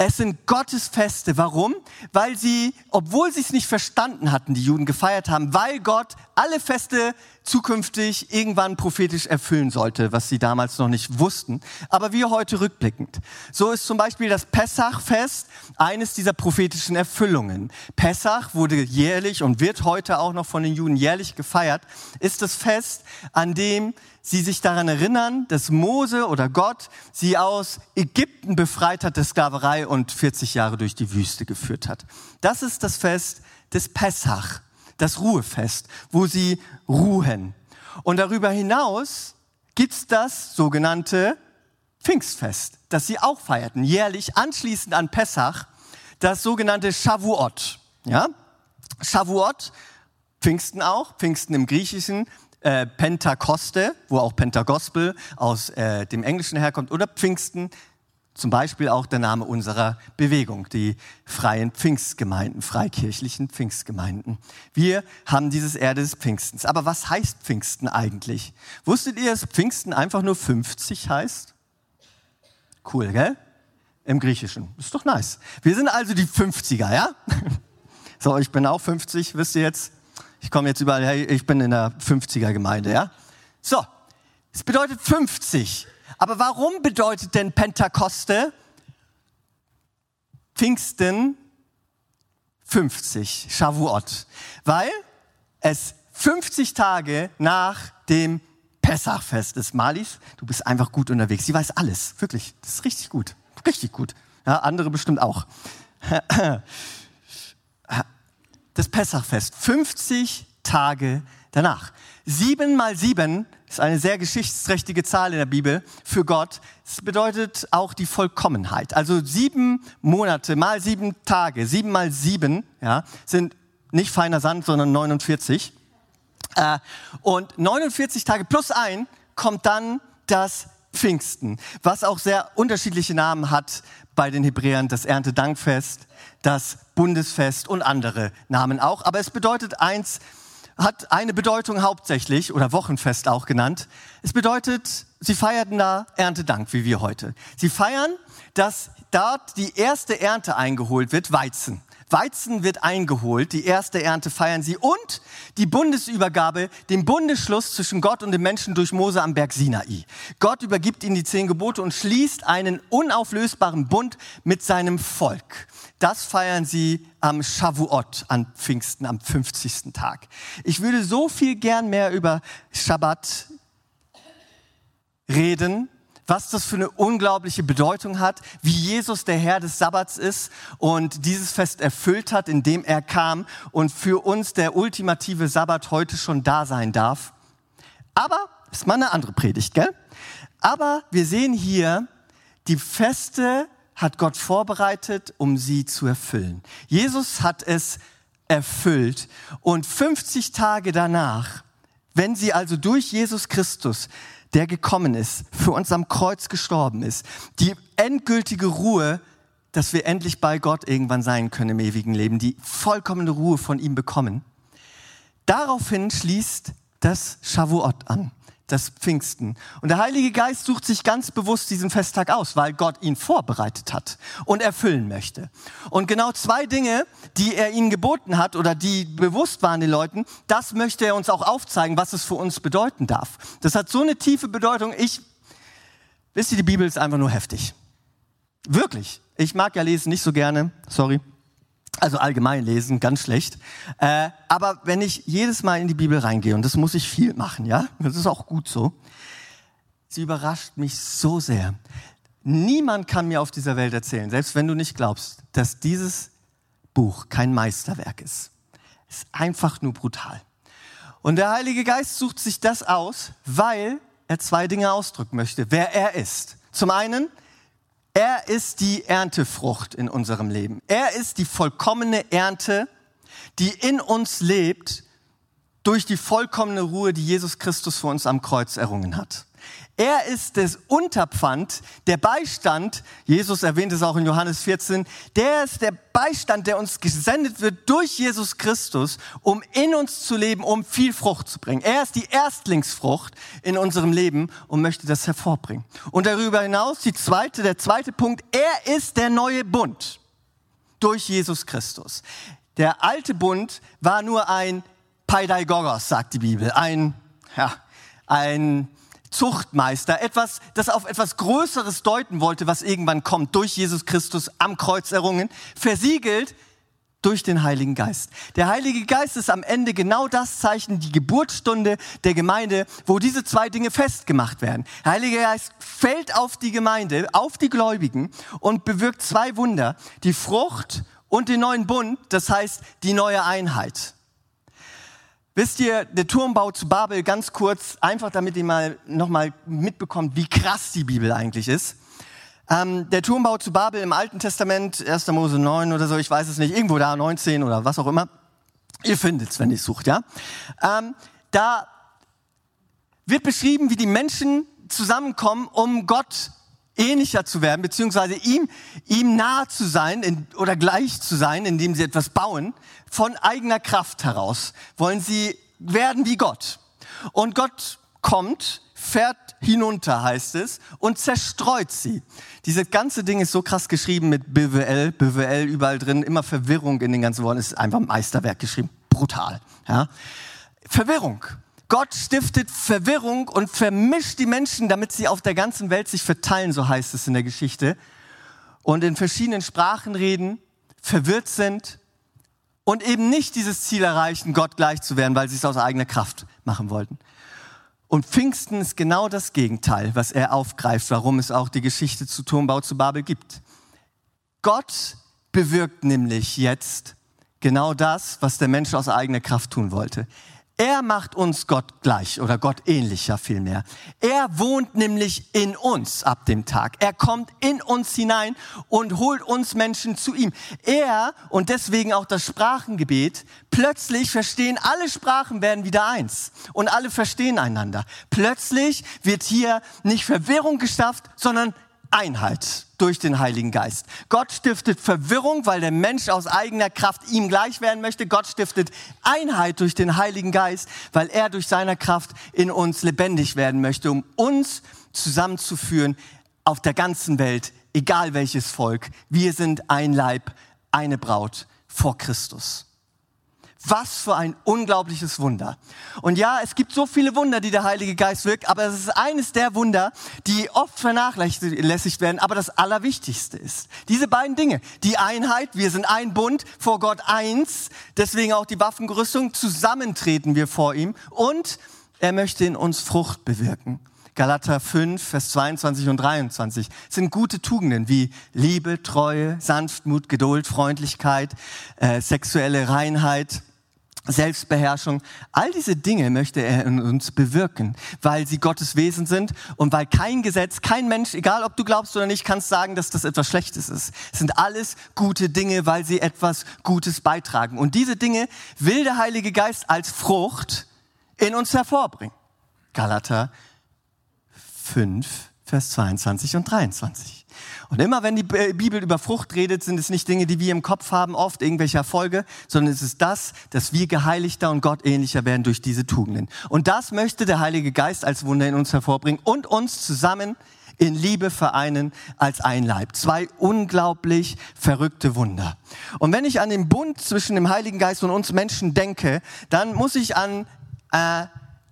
Es sind Gottes Feste. Warum? Weil sie, obwohl sie es nicht verstanden hatten, die Juden gefeiert haben, weil Gott alle Feste zukünftig irgendwann prophetisch erfüllen sollte, was sie damals noch nicht wussten. Aber wir heute rückblickend. So ist zum Beispiel das Pessachfest eines dieser prophetischen Erfüllungen. Pessach wurde jährlich und wird heute auch noch von den Juden jährlich gefeiert, ist das Fest, an dem sie sich daran erinnern, dass Mose oder Gott sie aus Ägypten befreit hat der Sklaverei und 40 Jahre durch die Wüste geführt hat. Das ist das Fest des Pessach, das Ruhefest, wo sie ruhen. Und darüber hinaus gibt's das sogenannte Pfingstfest, das sie auch feierten, jährlich anschließend an Pessach, das sogenannte Shavuot. Ja? Shavuot, Pfingsten auch, Pfingsten im Griechischen, äh, Pentakoste, wo auch Pentagospel aus äh, dem Englischen herkommt, oder Pfingsten, zum Beispiel auch der Name unserer Bewegung, die freien Pfingstgemeinden, freikirchlichen Pfingstgemeinden. Wir haben dieses Erde des Pfingstens. Aber was heißt Pfingsten eigentlich? Wusstet ihr, dass Pfingsten einfach nur 50 heißt? Cool, gell? Im Griechischen. Ist doch nice. Wir sind also die 50er, ja? So, ich bin auch 50, wisst ihr jetzt? Ich komme jetzt überall her, ich bin in der 50er Gemeinde, ja? So, es bedeutet 50. Aber warum bedeutet denn Pentakoste Pfingsten 50, Shavuot? Weil es 50 Tage nach dem Pessachfest ist. Malis, du bist einfach gut unterwegs. Sie weiß alles, wirklich. Das ist richtig gut, richtig gut. Ja, andere bestimmt auch. Das Pessachfest, 50 Tage danach. Sieben mal sieben ist eine sehr geschichtsträchtige Zahl in der Bibel für Gott. Es bedeutet auch die Vollkommenheit. Also sieben Monate mal sieben Tage, sieben mal sieben, ja, sind nicht feiner Sand, sondern 49. Äh, und 49 Tage plus ein kommt dann das Pfingsten, was auch sehr unterschiedliche Namen hat bei den Hebräern, das Erntedankfest, das Bundesfest und andere Namen auch. Aber es bedeutet eins, hat eine Bedeutung hauptsächlich oder Wochenfest auch genannt. Es bedeutet, sie feierten da Erntedank, wie wir heute. Sie feiern, dass dort die erste Ernte eingeholt wird, Weizen. Weizen wird eingeholt, die erste Ernte feiern sie und die Bundesübergabe, den Bundesschluss zwischen Gott und den Menschen durch Mose am Berg Sinai. Gott übergibt ihnen die zehn Gebote und schließt einen unauflösbaren Bund mit seinem Volk. Das feiern sie am Shavuot, an Pfingsten, am 50. Tag. Ich würde so viel gern mehr über Shabbat reden, was das für eine unglaubliche Bedeutung hat, wie Jesus der Herr des Sabbats ist und dieses Fest erfüllt hat, indem er kam und für uns der ultimative Sabbat heute schon da sein darf. Aber, ist mal eine andere Predigt, gell? Aber wir sehen hier, die Feste hat Gott vorbereitet, um sie zu erfüllen. Jesus hat es erfüllt und 50 Tage danach, wenn sie also durch Jesus Christus der gekommen ist, für uns am Kreuz gestorben ist. Die endgültige Ruhe, dass wir endlich bei Gott irgendwann sein können im ewigen Leben, die vollkommene Ruhe von ihm bekommen. Daraufhin schließt das Shavuot an das Pfingsten. Und der Heilige Geist sucht sich ganz bewusst diesen Festtag aus, weil Gott ihn vorbereitet hat und erfüllen möchte. Und genau zwei Dinge, die er ihnen geboten hat oder die bewusst waren den Leuten, das möchte er uns auch aufzeigen, was es für uns bedeuten darf. Das hat so eine tiefe Bedeutung. Ich, wisst ihr, die Bibel ist einfach nur heftig. Wirklich. Ich mag ja lesen nicht so gerne, sorry. Also allgemein lesen, ganz schlecht. Äh, aber wenn ich jedes Mal in die Bibel reingehe, und das muss ich viel machen, ja, das ist auch gut so, sie überrascht mich so sehr. Niemand kann mir auf dieser Welt erzählen, selbst wenn du nicht glaubst, dass dieses Buch kein Meisterwerk ist. Es ist einfach nur brutal. Und der Heilige Geist sucht sich das aus, weil er zwei Dinge ausdrücken möchte, wer er ist. Zum einen, er ist die Erntefrucht in unserem Leben. Er ist die vollkommene Ernte, die in uns lebt durch die vollkommene Ruhe, die Jesus Christus für uns am Kreuz errungen hat. Er ist das Unterpfand, der Beistand, Jesus erwähnt es auch in Johannes 14, der ist der Beistand, der uns gesendet wird durch Jesus Christus, um in uns zu leben, um viel Frucht zu bringen. Er ist die Erstlingsfrucht in unserem Leben und möchte das hervorbringen. Und darüber hinaus die zweite, der zweite Punkt, er ist der neue Bund durch Jesus Christus. Der alte Bund war nur ein Paidaigogos, sagt die Bibel, ein, ja, ein Zuchtmeister, etwas, das auf etwas Größeres deuten wollte, was irgendwann kommt, durch Jesus Christus am Kreuz errungen, versiegelt durch den Heiligen Geist. Der Heilige Geist ist am Ende genau das Zeichen, die Geburtsstunde der Gemeinde, wo diese zwei Dinge festgemacht werden. Der Heilige Geist fällt auf die Gemeinde, auf die Gläubigen und bewirkt zwei Wunder, die Frucht und den neuen Bund, das heißt die neue Einheit. Wisst ihr, der Turmbau zu Babel, ganz kurz, einfach damit ihr mal nochmal mitbekommt, wie krass die Bibel eigentlich ist. Ähm, der Turmbau zu Babel im Alten Testament, 1. Mose 9 oder so, ich weiß es nicht, irgendwo da, 19 oder was auch immer. Ihr findet es, wenn ihr sucht, ja. Ähm, da wird beschrieben, wie die Menschen zusammenkommen, um Gott ähnlicher zu werden, beziehungsweise ihm, ihm nahe zu sein in, oder gleich zu sein, indem sie etwas bauen, von eigener Kraft heraus. Wollen sie werden wie Gott. Und Gott kommt, fährt hinunter, heißt es, und zerstreut sie. Dieses ganze Ding ist so krass geschrieben mit BWL, BWL überall drin, immer Verwirrung in den ganzen Worten, es ist einfach ein Meisterwerk geschrieben, brutal. Ja? Verwirrung. Gott stiftet Verwirrung und vermischt die Menschen, damit sie auf der ganzen Welt sich verteilen, so heißt es in der Geschichte, und in verschiedenen Sprachen reden, verwirrt sind und eben nicht dieses Ziel erreichen, Gott gleich zu werden, weil sie es aus eigener Kraft machen wollten. Und Pfingsten ist genau das Gegenteil, was er aufgreift, warum es auch die Geschichte zu Turmbau zu Babel gibt. Gott bewirkt nämlich jetzt genau das, was der Mensch aus eigener Kraft tun wollte. Er macht uns Gott gleich oder Gott ähnlicher vielmehr. Er wohnt nämlich in uns ab dem Tag. Er kommt in uns hinein und holt uns Menschen zu ihm. Er und deswegen auch das Sprachengebet, plötzlich verstehen alle Sprachen werden wieder eins und alle verstehen einander. Plötzlich wird hier nicht Verwirrung geschafft, sondern Einheit durch den Heiligen Geist. Gott stiftet Verwirrung, weil der Mensch aus eigener Kraft ihm gleich werden möchte. Gott stiftet Einheit durch den Heiligen Geist, weil er durch seine Kraft in uns lebendig werden möchte, um uns zusammenzuführen auf der ganzen Welt, egal welches Volk. Wir sind ein Leib, eine Braut vor Christus. Was für ein unglaubliches Wunder. Und ja, es gibt so viele Wunder, die der Heilige Geist wirkt, aber es ist eines der Wunder, die oft vernachlässigt werden, aber das Allerwichtigste ist. Diese beiden Dinge, die Einheit, wir sind ein Bund, vor Gott eins, deswegen auch die Waffengerüstung, zusammentreten wir vor ihm und er möchte in uns Frucht bewirken. Galater 5, Vers 22 und 23 sind gute Tugenden wie Liebe, Treue, Sanftmut, Geduld, Freundlichkeit, äh, sexuelle Reinheit, Selbstbeherrschung, all diese Dinge möchte er in uns bewirken, weil sie Gottes Wesen sind und weil kein Gesetz, kein Mensch, egal ob du glaubst oder nicht, kannst sagen, dass das etwas Schlechtes ist. Es sind alles gute Dinge, weil sie etwas Gutes beitragen. Und diese Dinge will der Heilige Geist als Frucht in uns hervorbringen. Galater 5, Vers 22 und 23. Und immer wenn die Bibel über Frucht redet, sind es nicht Dinge, die wir im Kopf haben, oft irgendwelche Erfolge, sondern es ist das, dass wir geheiligter und Gott ähnlicher werden durch diese Tugenden. Und das möchte der Heilige Geist als Wunder in uns hervorbringen und uns zusammen in Liebe vereinen als ein Leib. Zwei unglaublich verrückte Wunder. Und wenn ich an den Bund zwischen dem Heiligen Geist und uns Menschen denke, dann muss ich an äh,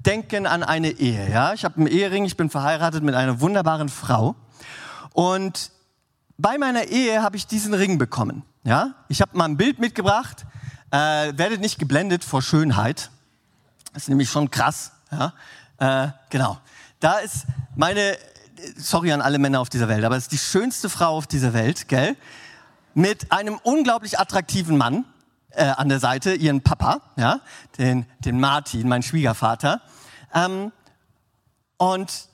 denken an eine Ehe. Ja, ich habe einen Ehering, ich bin verheiratet mit einer wunderbaren Frau. Und bei meiner Ehe habe ich diesen Ring bekommen. Ja, ich habe mal ein Bild mitgebracht. Äh, werdet nicht geblendet vor Schönheit. Das ist nämlich schon krass. Ja, äh, genau. Da ist meine, sorry an alle Männer auf dieser Welt, aber es ist die schönste Frau auf dieser Welt, gell? Mit einem unglaublich attraktiven Mann äh, an der Seite, ihren Papa, ja, den, den Martin, mein Schwiegervater. Ähm, und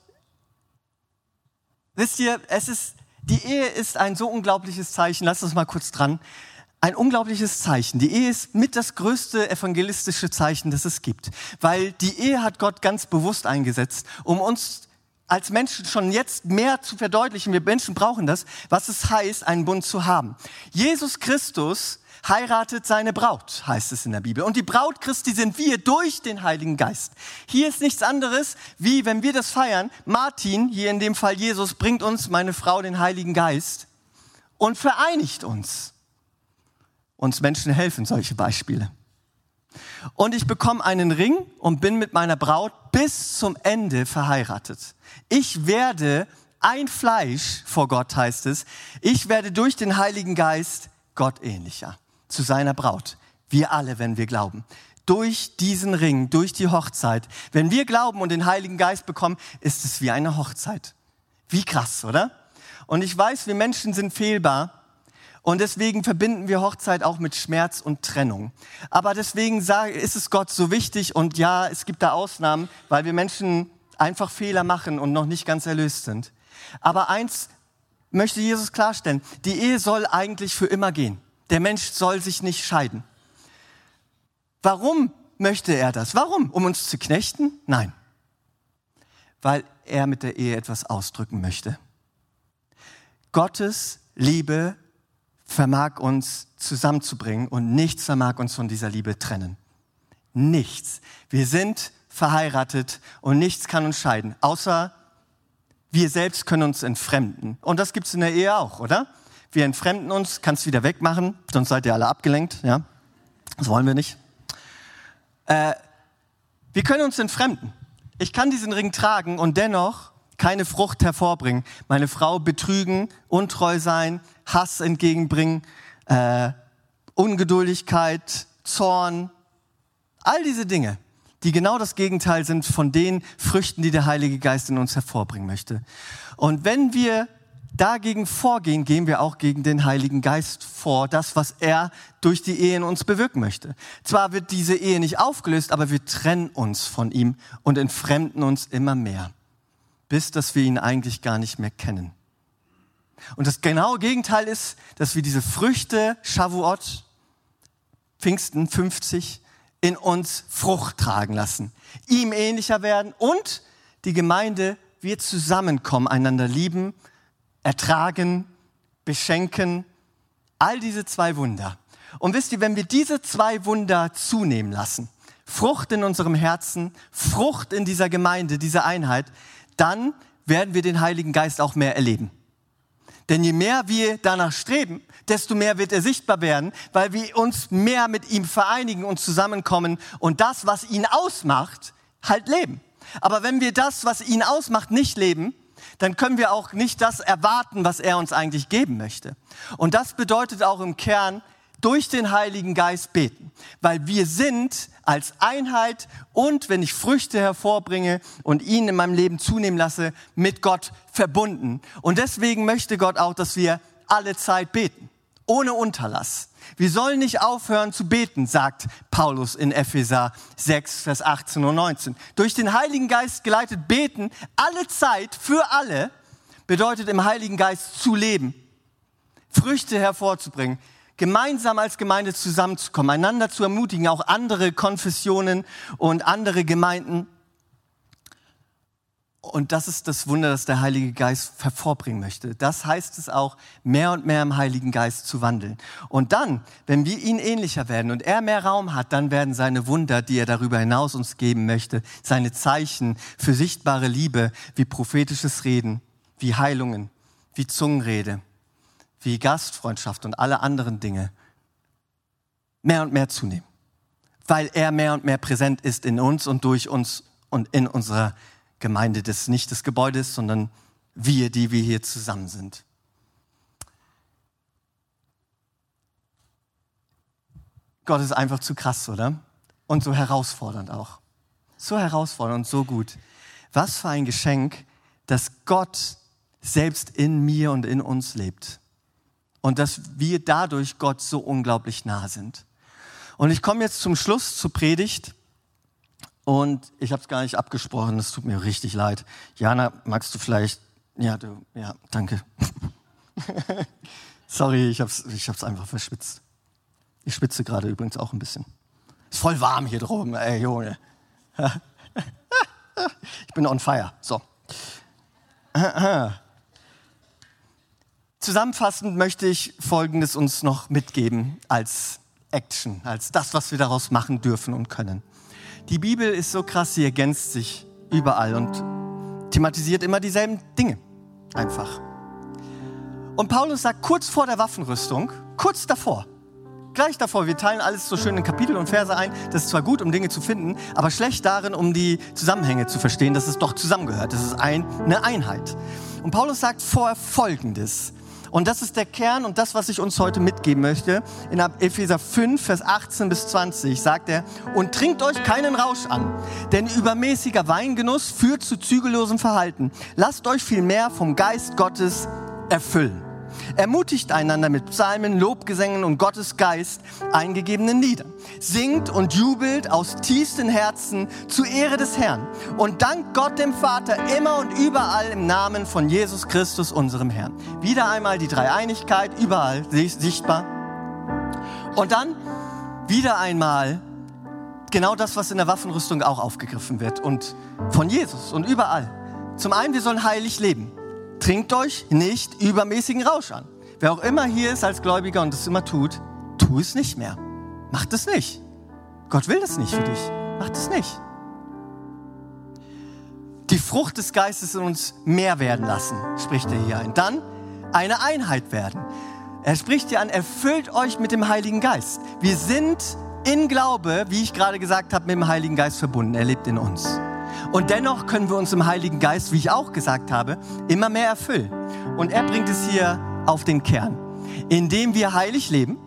Wisst ihr, es ist, die Ehe ist ein so unglaubliches Zeichen. Lasst uns mal kurz dran. Ein unglaubliches Zeichen. Die Ehe ist mit das größte evangelistische Zeichen, das es gibt. Weil die Ehe hat Gott ganz bewusst eingesetzt, um uns als Menschen schon jetzt mehr zu verdeutlichen. Wir Menschen brauchen das, was es heißt, einen Bund zu haben. Jesus Christus heiratet seine Braut, heißt es in der Bibel. Und die Braut Christi sind wir durch den Heiligen Geist. Hier ist nichts anderes, wie wenn wir das feiern. Martin, hier in dem Fall Jesus, bringt uns, meine Frau, den Heiligen Geist und vereinigt uns. Uns Menschen helfen solche Beispiele. Und ich bekomme einen Ring und bin mit meiner Braut bis zum Ende verheiratet. Ich werde ein Fleisch vor Gott, heißt es. Ich werde durch den Heiligen Geist Gott ähnlicher zu seiner Braut. Wir alle, wenn wir glauben. Durch diesen Ring, durch die Hochzeit. Wenn wir glauben und den Heiligen Geist bekommen, ist es wie eine Hochzeit. Wie krass, oder? Und ich weiß, wir Menschen sind fehlbar. Und deswegen verbinden wir Hochzeit auch mit Schmerz und Trennung. Aber deswegen ist es Gott so wichtig und ja, es gibt da Ausnahmen, weil wir Menschen einfach Fehler machen und noch nicht ganz erlöst sind. Aber eins möchte Jesus klarstellen, die Ehe soll eigentlich für immer gehen. Der Mensch soll sich nicht scheiden. Warum möchte er das? Warum? Um uns zu knechten? Nein. Weil er mit der Ehe etwas ausdrücken möchte. Gottes Liebe vermag uns zusammenzubringen und nichts vermag uns von dieser Liebe trennen. Nichts. Wir sind verheiratet und nichts kann uns scheiden, außer wir selbst können uns entfremden. Und das gibt's in der Ehe auch, oder? Wir entfremden uns, kannst wieder wegmachen, sonst seid ihr alle abgelenkt, ja? Das wollen wir nicht. Äh, wir können uns entfremden. Ich kann diesen Ring tragen und dennoch keine Frucht hervorbringen. Meine Frau betrügen, untreu sein, Hass entgegenbringen, äh, Ungeduldigkeit, Zorn, all diese Dinge, die genau das Gegenteil sind von den Früchten, die der Heilige Geist in uns hervorbringen möchte. Und wenn wir dagegen vorgehen, gehen wir auch gegen den Heiligen Geist vor, das, was er durch die Ehe in uns bewirken möchte. Zwar wird diese Ehe nicht aufgelöst, aber wir trennen uns von ihm und entfremden uns immer mehr, bis dass wir ihn eigentlich gar nicht mehr kennen. Und das genaue Gegenteil ist, dass wir diese Früchte, Shavuot, Pfingsten 50, in uns Frucht tragen lassen, ihm ähnlicher werden und die Gemeinde wir zusammenkommen, einander lieben, ertragen, beschenken, all diese zwei Wunder. Und wisst ihr, wenn wir diese zwei Wunder zunehmen lassen, Frucht in unserem Herzen, Frucht in dieser Gemeinde, dieser Einheit, dann werden wir den Heiligen Geist auch mehr erleben. Denn je mehr wir danach streben, desto mehr wird er sichtbar werden, weil wir uns mehr mit ihm vereinigen und zusammenkommen und das, was ihn ausmacht, halt leben. Aber wenn wir das, was ihn ausmacht, nicht leben, dann können wir auch nicht das erwarten, was er uns eigentlich geben möchte. Und das bedeutet auch im Kern, durch den Heiligen Geist beten, weil wir sind als Einheit und wenn ich Früchte hervorbringe und ihn in meinem Leben zunehmen lasse, mit Gott verbunden. Und deswegen möchte Gott auch, dass wir alle Zeit beten, ohne Unterlass. Wir sollen nicht aufhören zu beten, sagt Paulus in Epheser 6, Vers 18 und 19. Durch den Heiligen Geist geleitet beten, alle Zeit für alle, bedeutet im Heiligen Geist zu leben, Früchte hervorzubringen, gemeinsam als Gemeinde zusammenzukommen, einander zu ermutigen, auch andere Konfessionen und andere Gemeinden. Und das ist das Wunder, das der Heilige Geist hervorbringen möchte. Das heißt es auch, mehr und mehr im Heiligen Geist zu wandeln. Und dann, wenn wir ihn ähnlicher werden und er mehr Raum hat, dann werden seine Wunder, die er darüber hinaus uns geben möchte, seine Zeichen für sichtbare Liebe, wie prophetisches Reden, wie Heilungen, wie Zungenrede, wie Gastfreundschaft und alle anderen Dinge mehr und mehr zunehmen, weil er mehr und mehr präsent ist in uns und durch uns und in unserer Gemeinde des nicht des Gebäudes, sondern wir, die wir hier zusammen sind. Gott ist einfach zu krass, oder? Und so herausfordernd auch. So herausfordernd und so gut. Was für ein Geschenk, dass Gott selbst in mir und in uns lebt und dass wir dadurch Gott so unglaublich nah sind. Und ich komme jetzt zum Schluss zur Predigt und ich habe es gar nicht abgesprochen, es tut mir richtig leid. Jana, magst du vielleicht, ja, du, ja, danke. Sorry, ich habe es ich hab's einfach verschwitzt. Ich schwitze gerade übrigens auch ein bisschen. Ist voll warm hier droben, ey Junge. ich bin on fire. So. Zusammenfassend möchte ich Folgendes uns noch mitgeben als Action, als das, was wir daraus machen dürfen und können. Die Bibel ist so krass, sie ergänzt sich überall und thematisiert immer dieselben Dinge. Einfach. Und Paulus sagt kurz vor der Waffenrüstung, kurz davor, gleich davor, wir teilen alles so schön in Kapitel und Verse ein. Das ist zwar gut, um Dinge zu finden, aber schlecht darin, um die Zusammenhänge zu verstehen, dass es doch zusammengehört. Das ist ein, eine Einheit. Und Paulus sagt vorher Folgendes. Und das ist der Kern und das, was ich uns heute mitgeben möchte. In Epheser 5, Vers 18 bis 20 sagt er, und trinkt euch keinen Rausch an, denn übermäßiger Weingenuss führt zu zügellosem Verhalten. Lasst euch vielmehr vom Geist Gottes erfüllen. Ermutigt einander mit Psalmen, Lobgesängen und Gottes Geist eingegebenen Liedern. Singt und jubelt aus tiefstem Herzen zu Ehre des Herrn und dankt Gott dem Vater immer und überall im Namen von Jesus Christus, unserem Herrn. Wieder einmal die Dreieinigkeit, überall sichtbar. Und dann wieder einmal genau das, was in der Waffenrüstung auch aufgegriffen wird und von Jesus und überall. Zum einen, wir sollen heilig leben. Trinkt euch nicht übermäßigen Rausch an. Wer auch immer hier ist als Gläubiger und es immer tut, tu es nicht mehr. Macht es nicht. Gott will das nicht für dich. Macht es nicht. Die Frucht des Geistes in uns mehr werden lassen, spricht er hier ein. Dann eine Einheit werden. Er spricht hier an, erfüllt euch mit dem Heiligen Geist. Wir sind in Glaube, wie ich gerade gesagt habe, mit dem Heiligen Geist verbunden. Er lebt in uns. Und dennoch können wir uns im Heiligen Geist, wie ich auch gesagt habe, immer mehr erfüllen. Und er bringt es hier auf den Kern, indem wir heilig leben,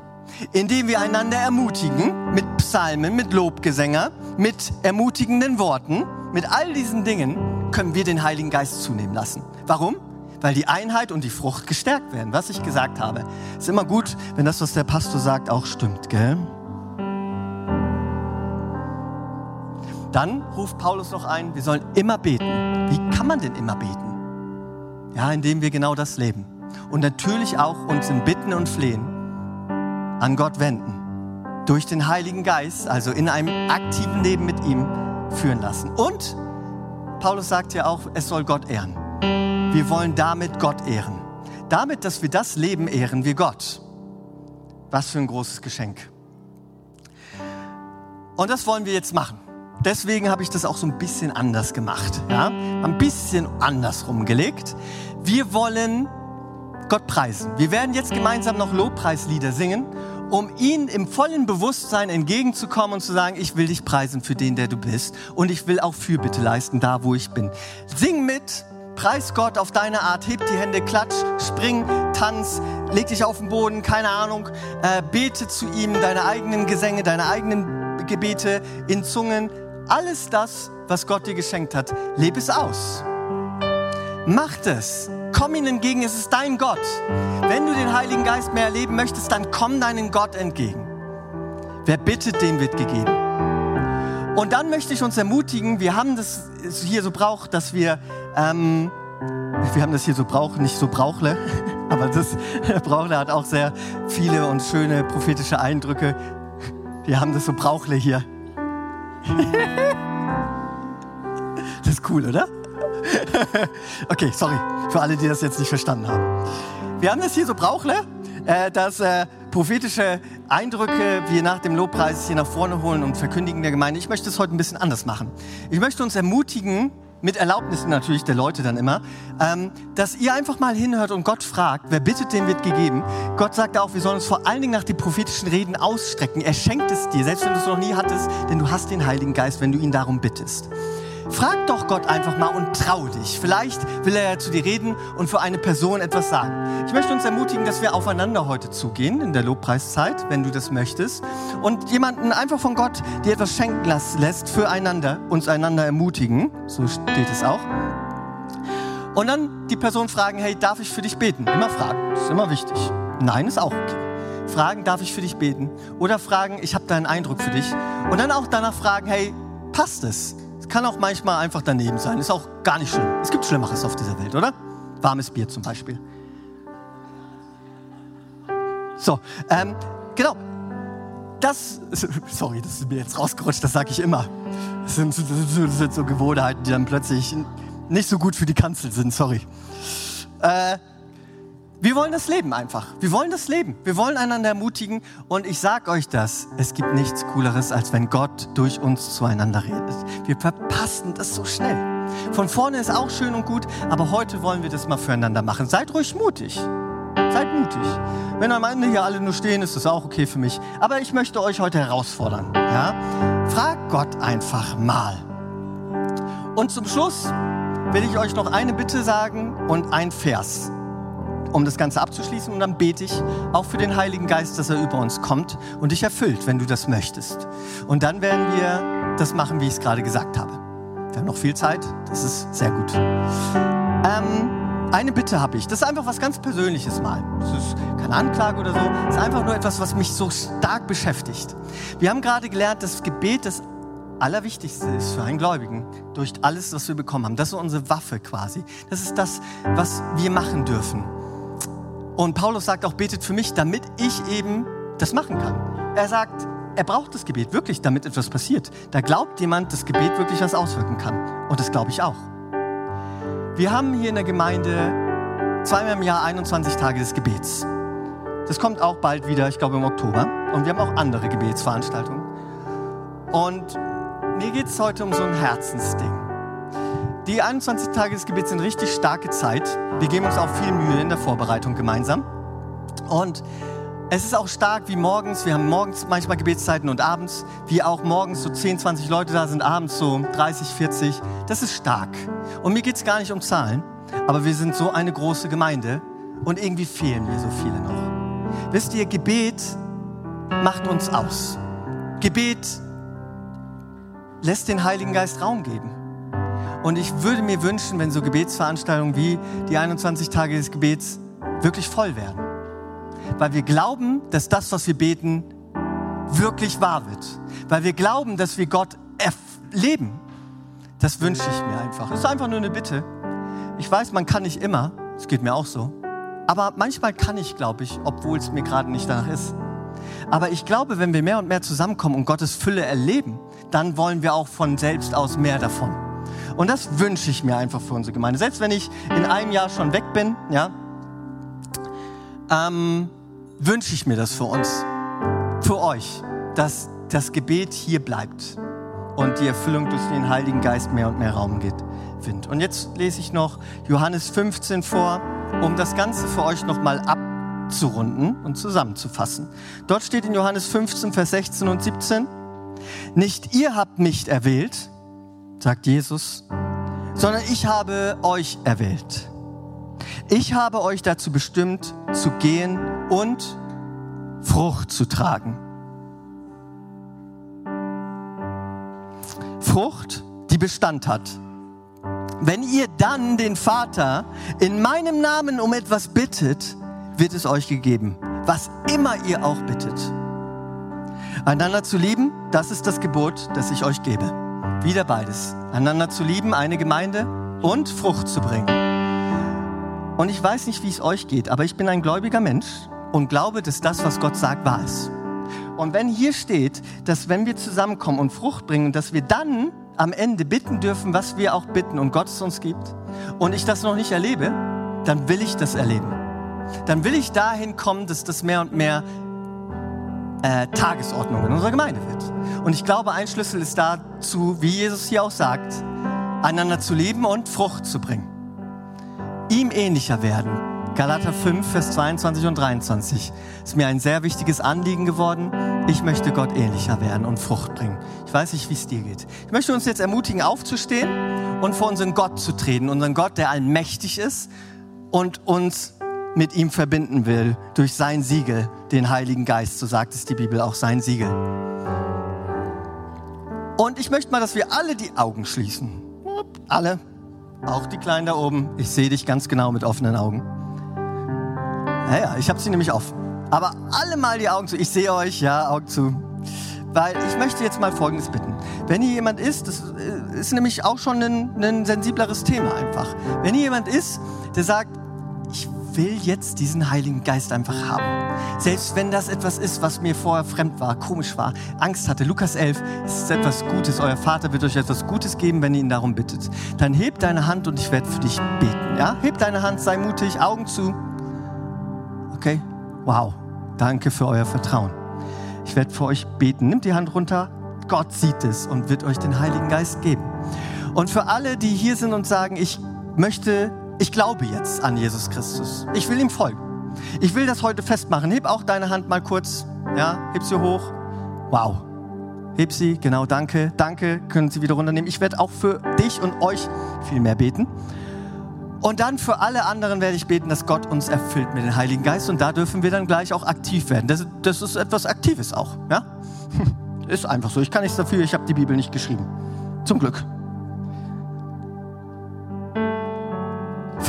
indem wir einander ermutigen mit Psalmen, mit Lobgesänger, mit ermutigenden Worten, mit all diesen Dingen können wir den Heiligen Geist zunehmen lassen. Warum? Weil die Einheit und die Frucht gestärkt werden. Was ich gesagt habe, ist immer gut, wenn das, was der Pastor sagt, auch stimmt, gell? Dann ruft Paulus noch ein, wir sollen immer beten. Wie kann man denn immer beten? Ja, indem wir genau das leben. Und natürlich auch uns im Bitten und Flehen an Gott wenden. Durch den Heiligen Geist, also in einem aktiven Leben mit ihm führen lassen. Und Paulus sagt ja auch, es soll Gott ehren. Wir wollen damit Gott ehren. Damit, dass wir das Leben ehren wir Gott. Was für ein großes Geschenk. Und das wollen wir jetzt machen. Deswegen habe ich das auch so ein bisschen anders gemacht. Ja? Ein bisschen anders rumgelegt. Wir wollen Gott preisen. Wir werden jetzt gemeinsam noch Lobpreislieder singen, um ihn im vollen Bewusstsein entgegenzukommen und zu sagen, ich will dich preisen für den, der du bist. Und ich will auch Fürbitte leisten, da wo ich bin. Sing mit, preis Gott auf deine Art, heb die Hände, klatsch, spring, tanz, leg dich auf den Boden, keine Ahnung, äh, bete zu ihm deine eigenen Gesänge, deine eigenen Gebete in Zungen alles das, was Gott dir geschenkt hat, lebe es aus. Mach es. Komm ihm entgegen, es ist dein Gott. Wenn du den Heiligen Geist mehr erleben möchtest, dann komm deinem Gott entgegen. Wer bittet, dem wird gegeben. Und dann möchte ich uns ermutigen, wir haben das hier so braucht, dass wir, ähm, wir haben das hier so braucht, nicht so brauchle, aber das Brauchle hat auch sehr viele und schöne prophetische Eindrücke. Wir haben das so brauchle hier. das ist cool, oder? okay, sorry, für alle, die das jetzt nicht verstanden haben. Wir haben das hier so Brauchle, äh, dass äh, prophetische Eindrücke wir nach dem Lobpreis hier nach vorne holen und verkündigen der Gemeinde. Ich möchte es heute ein bisschen anders machen. Ich möchte uns ermutigen, mit Erlaubnis natürlich der Leute dann immer, ähm, dass ihr einfach mal hinhört und Gott fragt, wer bittet, dem wird gegeben. Gott sagt auch, wir sollen uns vor allen Dingen nach den prophetischen Reden ausstrecken. Er schenkt es dir, selbst wenn du es noch nie hattest, denn du hast den Heiligen Geist, wenn du ihn darum bittest. Frag doch Gott einfach mal und trau dich. Vielleicht will er ja zu dir reden und für eine Person etwas sagen. Ich möchte uns ermutigen, dass wir aufeinander heute zugehen in der Lobpreiszeit, wenn du das möchtest. Und jemanden einfach von Gott dir etwas schenken lässt füreinander, uns einander ermutigen. So steht es auch. Und dann die Person fragen, hey, darf ich für dich beten? Immer fragen, ist immer wichtig. Nein, ist auch okay. Fragen, darf ich für dich beten? Oder fragen, ich habe da einen Eindruck für dich. Und dann auch danach fragen, hey, passt es? Es kann auch manchmal einfach daneben sein. Ist auch gar nicht schlimm. Es gibt Schlimmeres auf dieser Welt, oder? Warmes Bier zum Beispiel. So, ähm, genau. Das, sorry, das ist mir jetzt rausgerutscht, das sage ich immer. Das sind, das sind so Gewohnheiten, die dann plötzlich nicht so gut für die Kanzel sind, sorry. Äh, wir wollen das Leben einfach. Wir wollen das Leben. Wir wollen einander ermutigen. Und ich sage euch das, es gibt nichts Cooleres, als wenn Gott durch uns zueinander redet. Wir verpassen das so schnell. Von vorne ist auch schön und gut, aber heute wollen wir das mal füreinander machen. Seid ruhig mutig. Seid mutig. Wenn am Ende hier alle nur stehen, ist das auch okay für mich. Aber ich möchte euch heute herausfordern. Ja? Frag Gott einfach mal. Und zum Schluss will ich euch noch eine Bitte sagen und ein Vers, um das Ganze abzuschließen. Und dann bete ich auch für den Heiligen Geist, dass er über uns kommt und dich erfüllt, wenn du das möchtest. Und dann werden wir das machen, wie ich es gerade gesagt habe. Wir haben noch viel Zeit, das ist sehr gut. Ähm, eine Bitte habe ich. Das ist einfach was ganz Persönliches mal. Das ist keine Anklage oder so. Das ist einfach nur etwas, was mich so stark beschäftigt. Wir haben gerade gelernt, dass Gebet das Allerwichtigste ist für einen Gläubigen durch alles, was wir bekommen haben. Das ist unsere Waffe quasi. Das ist das, was wir machen dürfen. Und Paulus sagt auch, betet für mich, damit ich eben das machen kann. Er sagt, er braucht das Gebet wirklich, damit etwas passiert. Da glaubt jemand, dass Gebet wirklich was auswirken kann. Und das glaube ich auch. Wir haben hier in der Gemeinde zweimal im Jahr 21 Tage des Gebets. Das kommt auch bald wieder, ich glaube im Oktober. Und wir haben auch andere Gebetsveranstaltungen. Und mir geht es heute um so ein Herzensding. Die 21 Tage des Gebets sind richtig starke Zeit. Wir geben uns auch viel Mühe in der Vorbereitung gemeinsam. Und es ist auch stark wie morgens. Wir haben morgens manchmal Gebetszeiten und abends, wie auch morgens so 10, 20 Leute da sind, abends so 30, 40. Das ist stark. Und mir geht es gar nicht um Zahlen, aber wir sind so eine große Gemeinde und irgendwie fehlen mir so viele noch. Wisst ihr, Gebet macht uns aus. Gebet lässt den Heiligen Geist Raum geben. Und ich würde mir wünschen, wenn so Gebetsveranstaltungen wie die 21 Tage des Gebets wirklich voll werden weil wir glauben, dass das, was wir beten, wirklich wahr wird. Weil wir glauben, dass wir Gott erleben. Das wünsche ich mir einfach. Das ist einfach nur eine Bitte. Ich weiß, man kann nicht immer, es geht mir auch so. Aber manchmal kann ich, glaube ich, obwohl es mir gerade nicht danach ist. Aber ich glaube, wenn wir mehr und mehr zusammenkommen und Gottes Fülle erleben, dann wollen wir auch von selbst aus mehr davon. Und das wünsche ich mir einfach für unsere Gemeinde. Selbst wenn ich in einem Jahr schon weg bin, ja, ähm, wünsche ich mir das für uns, für euch, dass das Gebet hier bleibt und die Erfüllung durch den Heiligen Geist mehr und mehr Raum gewinnt. Und jetzt lese ich noch Johannes 15 vor, um das Ganze für euch nochmal abzurunden und zusammenzufassen. Dort steht in Johannes 15, Vers 16 und 17, nicht ihr habt mich erwählt, sagt Jesus, sondern ich habe euch erwählt ich habe euch dazu bestimmt, zu gehen und Frucht zu tragen. Frucht, die Bestand hat. Wenn ihr dann den Vater in meinem Namen um etwas bittet, wird es euch gegeben, was immer ihr auch bittet. Einander zu lieben, das ist das Gebot, das ich euch gebe. Wieder beides. Einander zu lieben, eine Gemeinde und Frucht zu bringen. Und ich weiß nicht, wie es euch geht, aber ich bin ein gläubiger Mensch und glaube, dass das, was Gott sagt, wahr ist. Und wenn hier steht, dass wenn wir zusammenkommen und Frucht bringen, dass wir dann am Ende bitten dürfen, was wir auch bitten und Gott es uns gibt, und ich das noch nicht erlebe, dann will ich das erleben. Dann will ich dahin kommen, dass das mehr und mehr äh, Tagesordnung in unserer Gemeinde wird. Und ich glaube, ein Schlüssel ist dazu, wie Jesus hier auch sagt, einander zu lieben und Frucht zu bringen ihm ähnlicher werden. Galater 5, Vers 22 und 23 ist mir ein sehr wichtiges Anliegen geworden. Ich möchte Gott ähnlicher werden und Frucht bringen. Ich weiß nicht, wie es dir geht. Ich möchte uns jetzt ermutigen, aufzustehen und vor unseren Gott zu treten. Unseren Gott, der allmächtig ist und uns mit ihm verbinden will durch sein Siegel, den Heiligen Geist. So sagt es die Bibel auch, sein Siegel. Und ich möchte mal, dass wir alle die Augen schließen. Alle. Auch die Kleinen da oben. Ich sehe dich ganz genau mit offenen Augen. Naja, ich habe sie nämlich offen. Aber alle mal die Augen zu. Ich sehe euch, ja, Augen zu. Weil ich möchte jetzt mal Folgendes bitten. Wenn hier jemand ist, das äh, ist nämlich auch schon ein, ein sensibleres Thema einfach. Wenn hier jemand ist, der sagt, will jetzt diesen Heiligen Geist einfach haben. Selbst wenn das etwas ist, was mir vorher fremd war, komisch war, Angst hatte. Lukas 11, es ist etwas Gutes. Euer Vater wird euch etwas Gutes geben, wenn ihr ihn darum bittet. Dann heb deine Hand und ich werde für dich beten. Ja? Heb deine Hand, sei mutig, Augen zu. Okay? Wow. Danke für euer Vertrauen. Ich werde für euch beten. Nimmt die Hand runter. Gott sieht es und wird euch den Heiligen Geist geben. Und für alle, die hier sind und sagen, ich möchte, ich glaube jetzt an Jesus Christus. Ich will ihm folgen. Ich will das heute festmachen. Heb auch deine Hand mal kurz. Ja, heb sie hoch. Wow. Heb sie, genau, danke. Danke, können Sie wieder runternehmen. Ich werde auch für dich und euch viel mehr beten. Und dann für alle anderen werde ich beten, dass Gott uns erfüllt mit dem Heiligen Geist. Und da dürfen wir dann gleich auch aktiv werden. Das, das ist etwas Aktives auch. Ja? Ist einfach so. Ich kann nichts dafür, ich habe die Bibel nicht geschrieben. Zum Glück.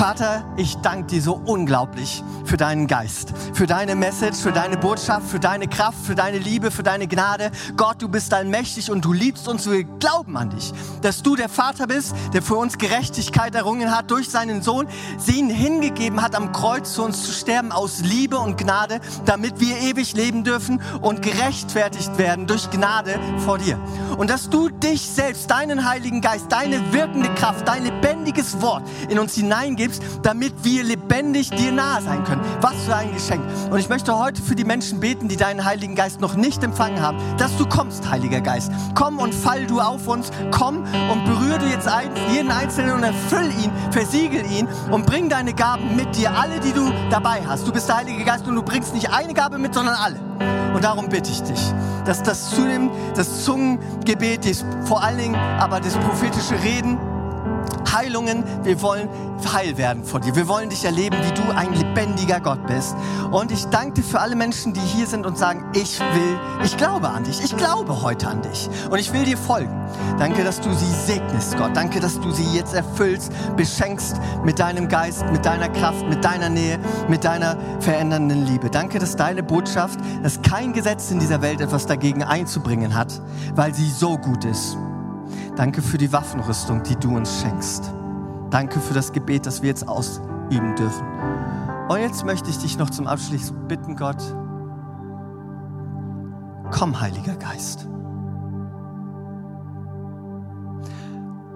Vater, ich danke dir so unglaublich für deinen Geist, für deine Message, für deine Botschaft, für deine Kraft, für deine Liebe, für deine Gnade. Gott, du bist allmächtig und du liebst uns. Wir glauben an dich, dass du der Vater bist, der für uns Gerechtigkeit errungen hat durch seinen Sohn, sie ihn hingegeben hat, am Kreuz für uns zu sterben aus Liebe und Gnade, damit wir ewig leben dürfen und gerechtfertigt werden durch Gnade vor dir. Und dass du dich selbst, deinen Heiligen Geist, deine wirkende Kraft, dein lebendiges Wort in uns hineingibst, gibst, damit wir lebendig dir nahe sein können. Was für ein Geschenk. Und ich möchte heute für die Menschen beten, die deinen Heiligen Geist noch nicht empfangen haben, dass du kommst, Heiliger Geist. Komm und fall du auf uns. Komm und berühre du jetzt jeden Einzelnen und erfüll ihn, versiegel ihn und bring deine Gaben mit dir, alle, die du dabei hast. Du bist der Heilige Geist und du bringst nicht eine Gabe mit, sondern alle. Und darum bitte ich dich, dass das zunimmt, das Zungengebet, vor allen Dingen aber das prophetische Reden, Heilungen. Wir wollen heil werden vor dir. Wir wollen dich erleben, wie du ein lebendiger Gott bist. Und ich danke dir für alle Menschen, die hier sind und sagen, ich will, ich glaube an dich. Ich glaube heute an dich. Und ich will dir folgen. Danke, dass du sie segnest, Gott. Danke, dass du sie jetzt erfüllst, beschenkst mit deinem Geist, mit deiner Kraft, mit deiner Nähe, mit deiner verändernden Liebe. Danke, dass deine Botschaft, dass kein Gesetz in dieser Welt etwas dagegen einzubringen hat, weil sie so gut ist. Danke für die Waffenrüstung, die du uns schenkst. Danke für das Gebet, das wir jetzt ausüben dürfen. Und jetzt möchte ich dich noch zum Abschluss bitten, Gott, komm, Heiliger Geist.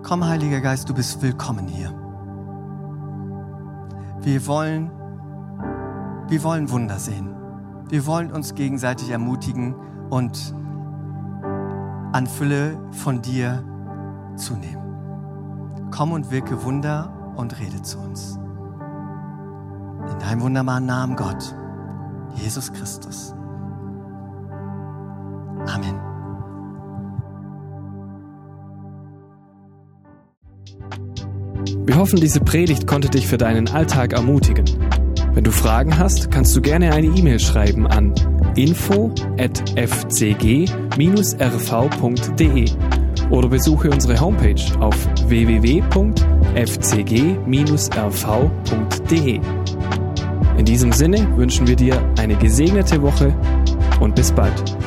Komm, Heiliger Geist, du bist willkommen hier. Wir wollen, wir wollen Wunder sehen. Wir wollen uns gegenseitig ermutigen und an Fülle von dir zunehmen. Komm und wirke Wunder und rede zu uns. In deinem wunderbaren Namen Gott, Jesus Christus. Amen. Wir hoffen, diese Predigt konnte dich für deinen Alltag ermutigen. Wenn du Fragen hast, kannst du gerne eine E-Mail schreiben an info@fcg-rv.de oder besuche unsere Homepage auf www.fcg-rv.de. In diesem Sinne wünschen wir dir eine gesegnete Woche und bis bald.